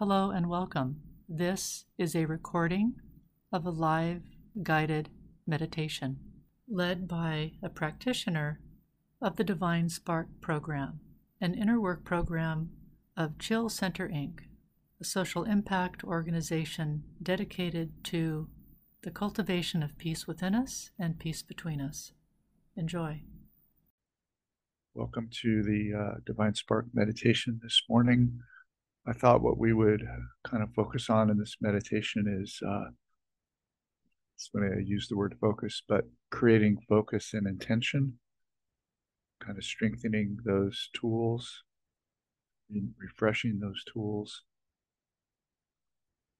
Hello and welcome. This is a recording of a live guided meditation led by a practitioner of the Divine Spark program, an inner work program of Chill Center Inc., a social impact organization dedicated to the cultivation of peace within us and peace between us. Enjoy. Welcome to the uh, Divine Spark meditation this morning. I thought what we would kind of focus on in this meditation is uh, it's when I use the word focus, but creating focus and intention, kind of strengthening those tools, refreshing those tools.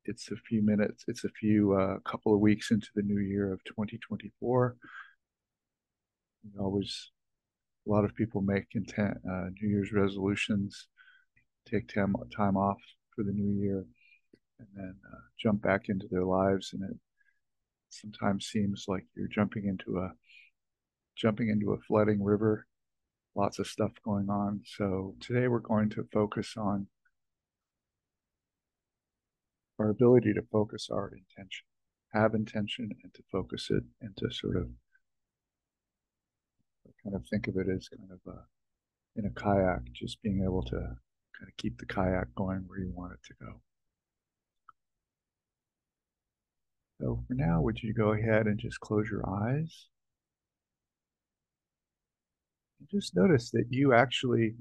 It's a few minutes, it's a few, uh, couple of weeks into the new year of 2024. We always a lot of people make intent uh, New Year's resolutions, take time time off for the new year, and then uh, jump back into their lives. And it sometimes seems like you're jumping into a jumping into a flooding river. Lots of stuff going on. So today we're going to focus on our ability to focus our intention, have intention, and to focus it, and to sort of kind of think of it as kind of a, in a kayak, just being able to kind of keep the kayak going where you want it to go. So for now, would you go ahead and just close your eyes? And just notice that you actually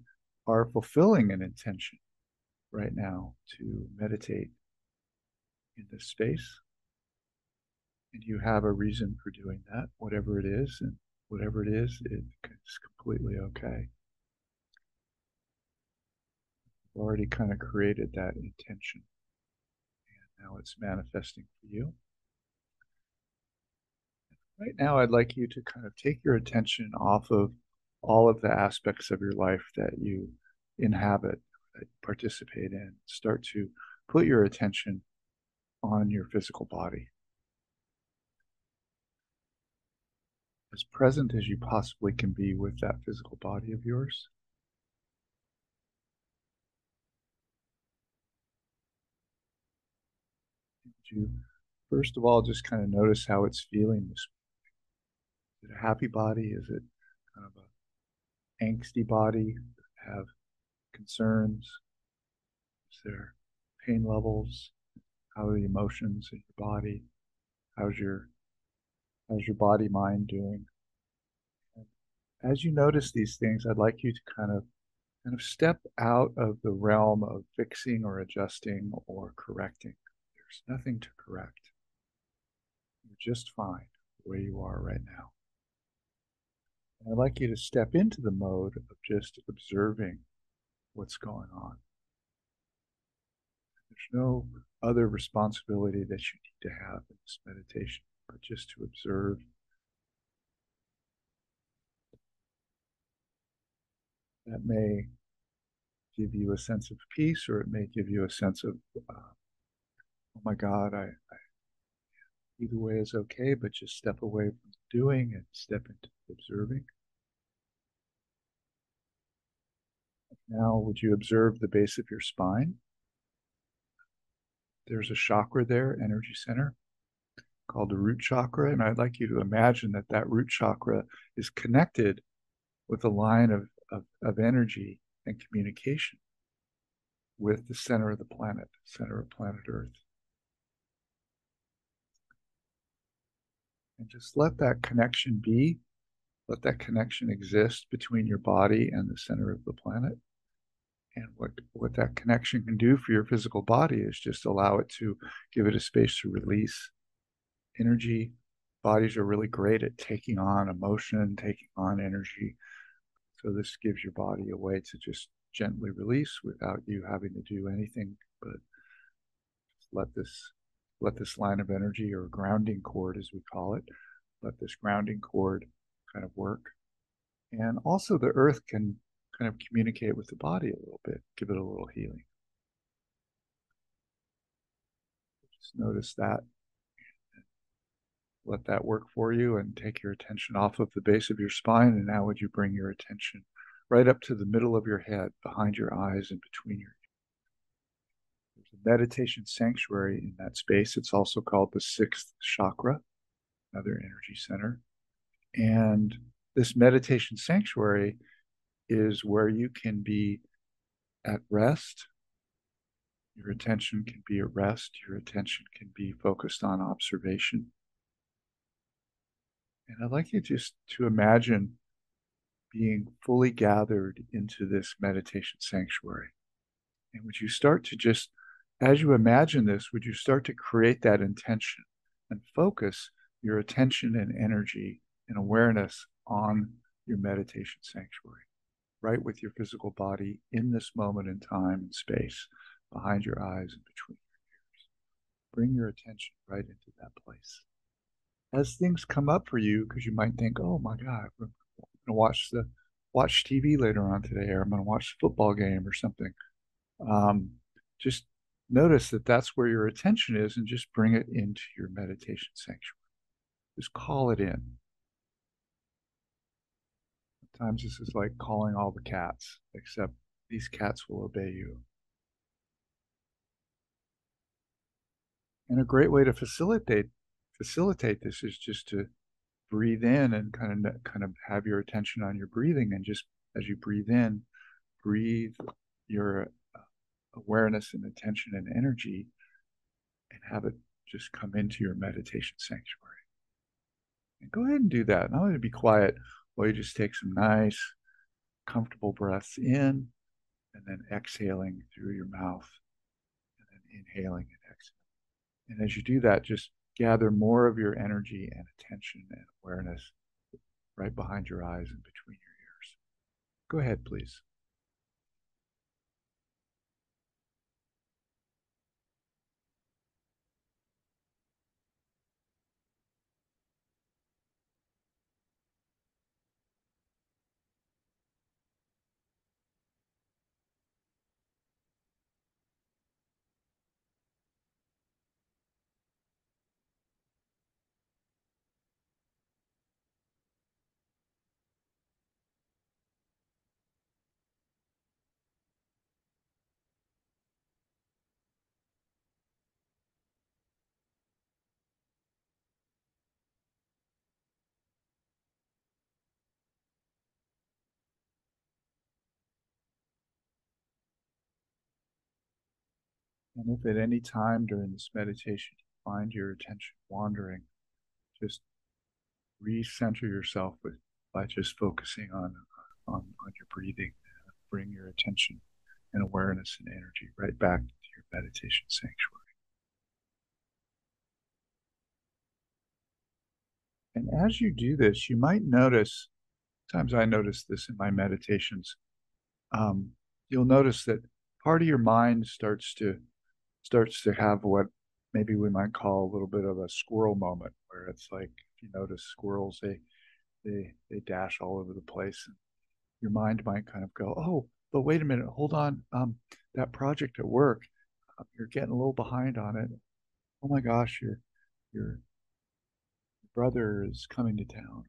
are fulfilling an intention right now to meditate in this space. And you have a reason for doing that, whatever it is. And whatever it is, it's completely okay. You've already kind of created that intention, and now it's manifesting for you. Right now, I'd like you to kind of take your attention off of all of the aspects of your life that you inhabit, that you participate in. Start to put your attention on your physical body. as present as you possibly can be with that physical body of yours. First of all just kind of notice how it's feeling this morning? Is it a happy body? Is it kind of a angsty body? Have concerns? Is there pain levels? How are the emotions in your body? How's your How's your body mind doing? as you notice these things, I'd like you to kind of kind of step out of the realm of fixing or adjusting or correcting. There's nothing to correct. You're just fine way you are right now. And I'd like you to step into the mode of just observing what's going on. There's no other responsibility that you need to have in this meditation but just to observe. That may give you a sense of peace, or it may give you a sense of, uh, oh my God, I, I, either way is okay, but just step away from doing and step into observing. Now, would you observe the base of your spine? There's a chakra there, energy center called the root chakra. And I'd like you to imagine that that root chakra is connected with a line of, of, of energy and communication with the center of the planet, center of planet Earth. And just let that connection be. Let that connection exist between your body and the center of the planet. And what, what that connection can do for your physical body is just allow it to give it a space to release energy. Bodies are really great at taking on emotion, taking on energy. So this gives your body a way to just gently release without you having to do anything but let this let this line of energy or grounding cord as we call it let this grounding cord kind of work and also the earth can kind of communicate with the body a little bit give it a little healing just notice that let that work for you and take your attention off of the base of your spine. And now, would you bring your attention right up to the middle of your head, behind your eyes, and between your meditation sanctuary in that space. It's also called the sixth chakra, another energy center. And this meditation sanctuary is where you can be at rest. Your attention can be at rest. Your attention can be focused on observation. And I'd like you just to imagine being fully gathered into this meditation sanctuary. And would you start to just, as you imagine this, would you start to create that intention and focus your attention and energy and awareness on your meditation sanctuary, right with your physical body in this moment in time and space, behind your eyes and between your ears. Bring your attention right into that place. As things come up for you, because you might think, oh my God, I'm going to watch the watch TV later on today, or I'm going to watch the football game or something. Um, just notice that that's where your attention is and just bring it into your meditation sanctuary. Just call it in. Sometimes this is like calling all the cats, except these cats will obey you. And a great way to facilitate facilitate this is just to breathe in and kind of kind of have your attention on your breathing and just as you breathe in, breathe your awareness and attention and energy and have it just come into your meditation sanctuary. And go ahead and do that. Not only to be quiet, while you just take some nice, comfortable breaths in and then exhaling through your mouth and then inhaling and exhaling. And as you do that, just gather more of your energy and attention and awareness right behind your eyes and between your ears. Go ahead, please. And if at any time during this meditation you find your attention wandering, just recenter yourself with by just focusing on on, on your breathing. Bring your attention and awareness and energy right back to your meditation sanctuary. And as you do this, you might notice, times I notice this in my meditations, um, you'll notice that part of your mind starts to starts to have what maybe we might call a little bit of a squirrel moment where it's like if you notice squirrels they they they dash all over the place. And your mind might kind of go oh but wait a minute hold on um that project at work uh, you're getting a little behind on it. Oh my gosh your your brother is coming to town.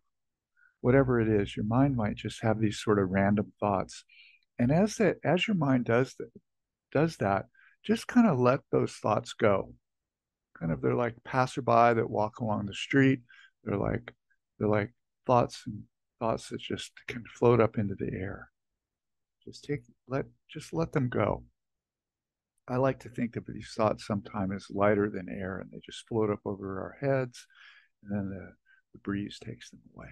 Whatever it is your mind might just have these sort of random thoughts. And as that as your mind does that does that just kind of let those thoughts go. Kind of they're like passerby that walk along the street. They're like they're like thoughts and thoughts that just can float up into the air. Just take let just let them go. I like to think of these thoughts sometimes as lighter than air and they just float up over our heads and then the, the breeze takes them away.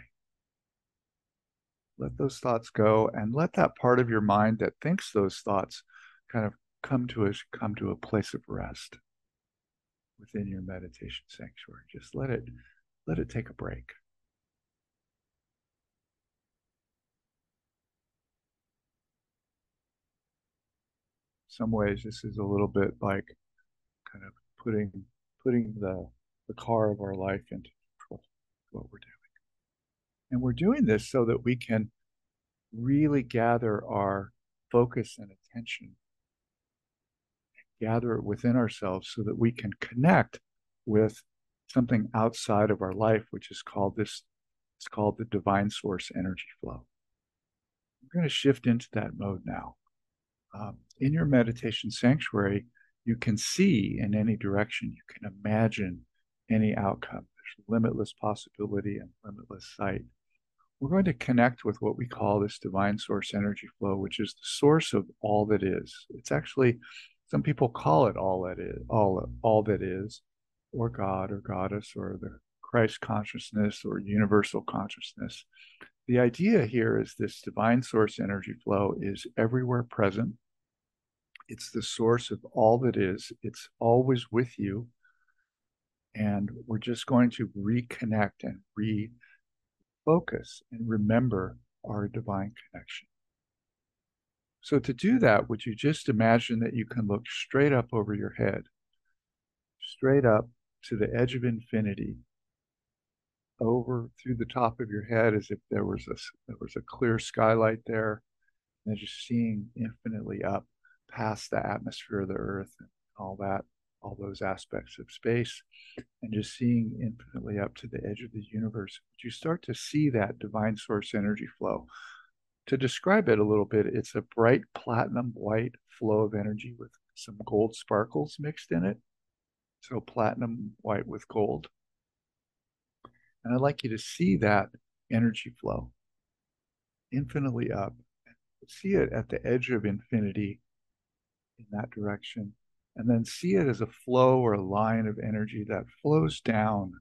Let those thoughts go and let that part of your mind that thinks those thoughts kind of come to a come to a place of rest within your meditation sanctuary. Just let it let it take a break. Some ways this is a little bit like kind of putting putting the the car of our life into control what we're doing. And we're doing this so that we can really gather our focus and attention gather it within ourselves so that we can connect with something outside of our life, which is called this, it's called the divine source energy flow. We're going to shift into that mode now. Um, in your meditation sanctuary, you can see in any direction, you can imagine any outcome. There's limitless possibility and limitless sight. We're going to connect with what we call this divine source energy flow, which is the source of all that is. It's actually, some people call it all that is, all, all that is, or God or goddess or the Christ consciousness or universal consciousness. The idea here is this divine source energy flow is everywhere present. It's the source of all that is. It's always with you. And we're just going to reconnect and refocus and remember our divine connection. So, to do that, would you just imagine that you can look straight up over your head, straight up to the edge of infinity, over through the top of your head as if there was a there was a clear skylight there, and just seeing infinitely up past the atmosphere of the earth and all that, all those aspects of space, and just seeing infinitely up to the edge of the universe. You start to see that divine source energy flow. To describe it a little bit, it's a bright platinum white flow of energy with some gold sparkles mixed in it. So platinum white with gold. And I'd like you to see that energy flow infinitely up. See it at the edge of infinity in that direction. And then see it as a flow or a line of energy that flows down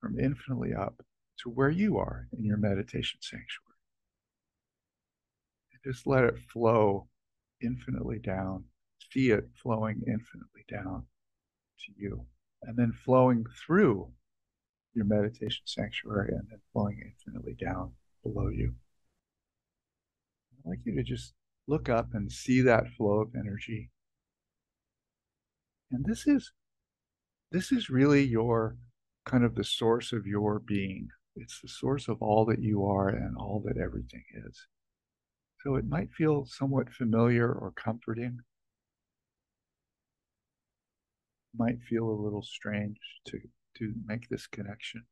from infinitely up to where you are in your meditation sanctuary. Just let it flow infinitely down. See it flowing infinitely down to you. And then flowing through your meditation sanctuary and then flowing infinitely down below you. I'd like you to just look up and see that flow of energy. And this is this is really your kind of the source of your being. It's the source of all that you are and all that everything is. So it might feel somewhat familiar or comforting. Might feel a little strange to to make this connection.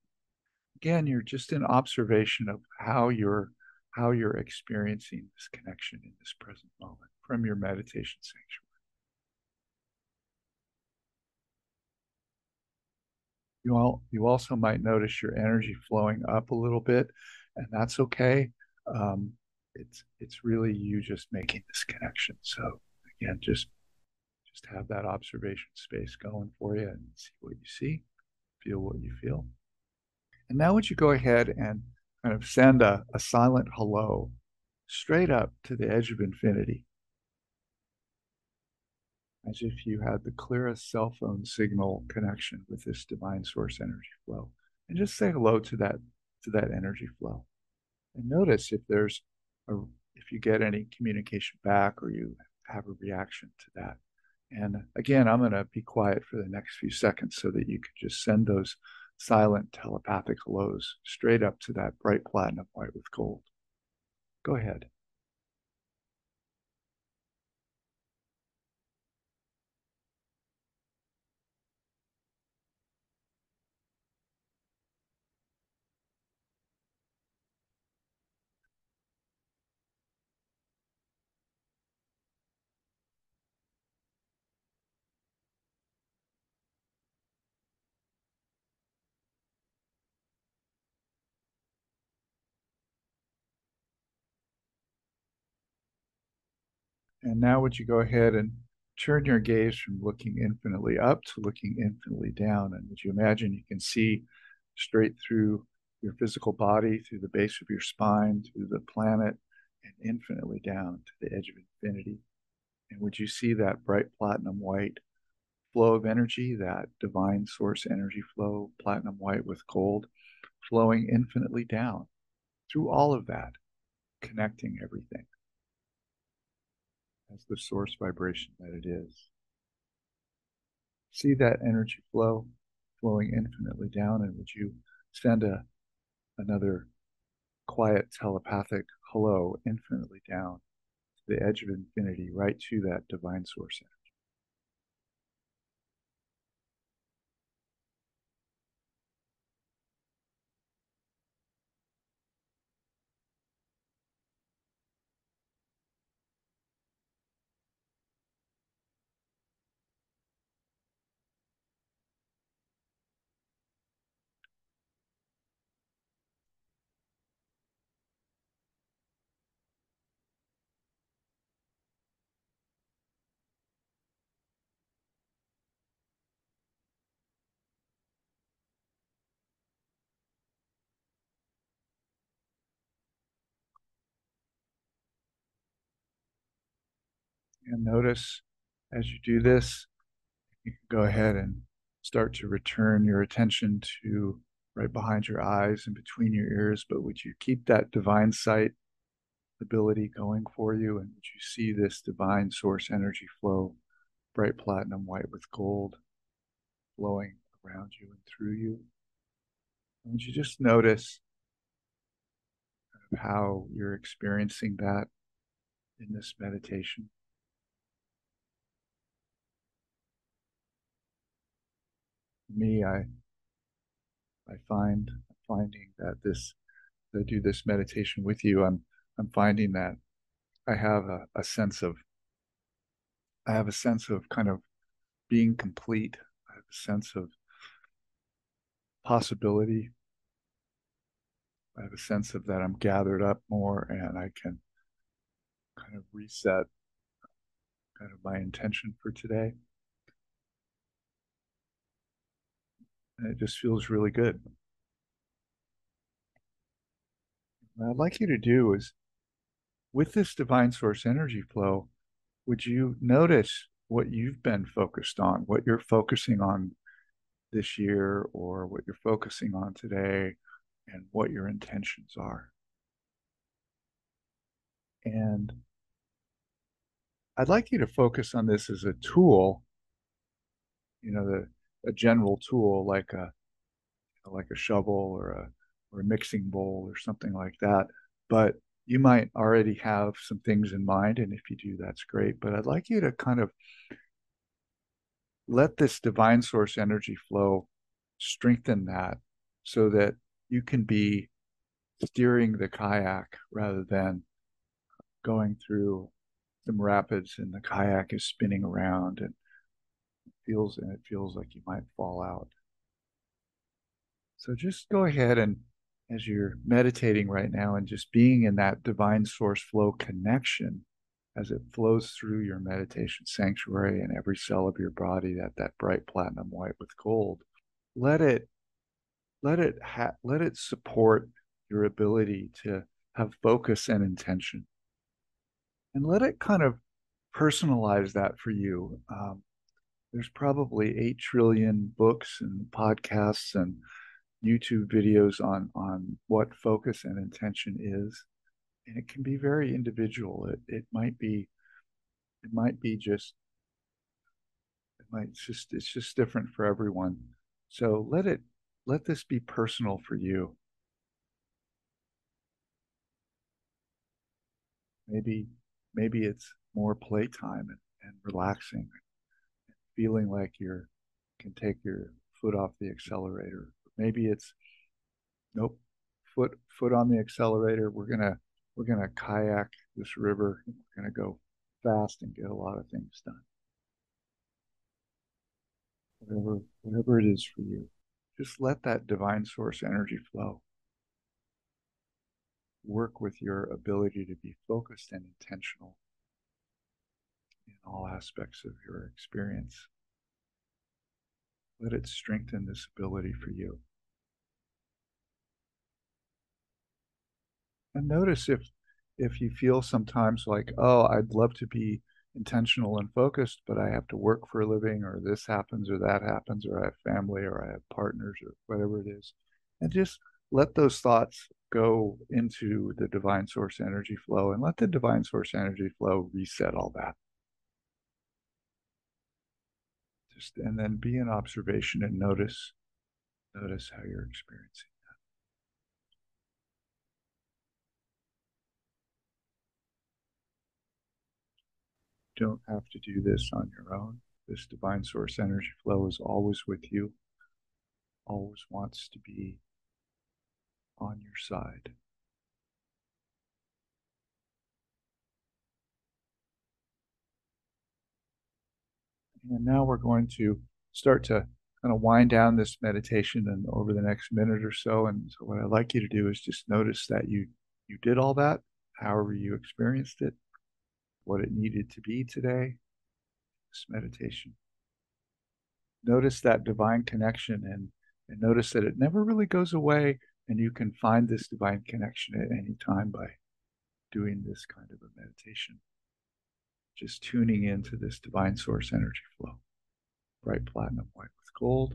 Again, you're just in observation of how you're how you're experiencing this connection in this present moment from your meditation sanctuary. You all you also might notice your energy flowing up a little bit, and that's okay. Um, it's it's really you just making this connection. So again, just just have that observation space going for you and see what you see feel what you feel. And now would you go ahead and kind of send a, a silent hello straight up to the edge of infinity as if you had the clearest cell phone signal connection with this divine source energy flow and just say hello to that to that energy flow and notice if there's if you get any communication back or you have a reaction to that and again, I'm going to be quiet for the next few seconds so that you can just send those silent telepathic hellos straight up to that bright platinum white with gold. Go ahead. And now would you go ahead and turn your gaze from looking infinitely up to looking infinitely down? And would you imagine you can see straight through your physical body, through the base of your spine, through the planet, and infinitely down to the edge of infinity? And would you see that bright platinum white flow of energy, that divine source energy flow, platinum white with gold, flowing infinitely down through all of that, connecting everything? As the source vibration that it is. See that energy flow flowing infinitely down, and would you send a another quiet telepathic hello infinitely down to the edge of infinity, right to that divine source energy? And notice as you do this, you can go ahead and start to return your attention to right behind your eyes and between your ears, but would you keep that divine sight ability going for you? And would you see this divine source energy flow, bright platinum white with gold, flowing around you and through you? And would you just notice how you're experiencing that in this meditation? Me, I I find finding that this I do this meditation with you, I'm I'm finding that I have a, a sense of I have a sense of kind of being complete. I have a sense of possibility. I have a sense of that I'm gathered up more and I can kind of reset kind of my intention for today. It just feels really good. What I'd like you to do is with this divine source energy flow, would you notice what you've been focused on, what you're focusing on this year, or what you're focusing on today, and what your intentions are? And I'd like you to focus on this as a tool, you know, the a general tool like a like a shovel or a or a mixing bowl or something like that. But you might already have some things in mind, and if you do, that's great. But I'd like you to kind of let this divine source energy flow strengthen that so that you can be steering the kayak rather than going through some rapids and the kayak is spinning around and feels and it feels like you might fall out. So just go ahead and as you're meditating right now and just being in that divine source flow connection as it flows through your meditation sanctuary and every cell of your body that that bright platinum white with gold let it let it ha- let it support your ability to have focus and intention and let it kind of personalize that for you um, there's probably 8 trillion books and podcasts and YouTube videos on on what focus and intention is, and it can be very individual. It it might be it might be just it might just it's just different for everyone. So let it let this be personal for you. Maybe maybe it's more playtime and, and relaxing feeling like you're can take your foot off the accelerator. Maybe it's nope, foot foot on the accelerator. We're gonna we're gonna kayak this river. We're gonna go fast and get a lot of things done. Whatever whatever it is for you, just let that divine source energy flow. Work with your ability to be focused and intentional in all aspects of your experience. Let it strengthen this ability for you. And notice if if you feel sometimes like, oh, I'd love to be intentional and focused, but I have to work for a living, or this happens, or that happens, or I have family, or I have partners, or whatever it is. And just let those thoughts go into the divine source energy flow and let the divine source energy flow reset all that. Just and then be in observation and notice notice how you're experiencing that. don't have to do this on your own. This divine source energy flow is always with you, always wants to be on your side. And now we're going to start to kind of wind down this meditation and over the next minute or so. And so what I'd like you to do is just notice that you you did all that, however you experienced it, what it needed to be today, this meditation. Notice that divine connection and, and notice that it never really goes away and you can find this divine connection at any time by doing this kind of a meditation. Just tuning into this divine source energy flow. Bright platinum white with gold.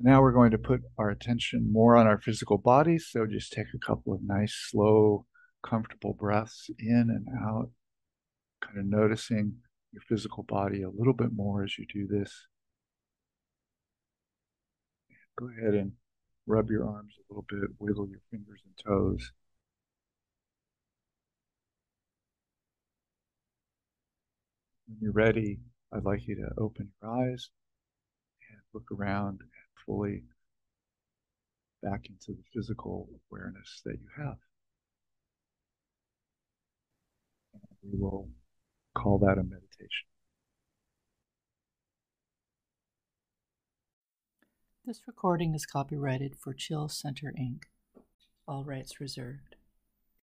Now we're going to put our attention more on our physical bodies. So just take a couple of nice, slow, comfortable breaths in and out, kind of noticing your physical body a little bit more as you do this. Go ahead and rub your arms a little bit, wiggle your fingers and toes. When you're ready, I'd like you to open your eyes and look around and fully back into the physical awareness that you have. And we will call that a meditation. This recording is copyrighted for Chill Center Inc., all rights reserved.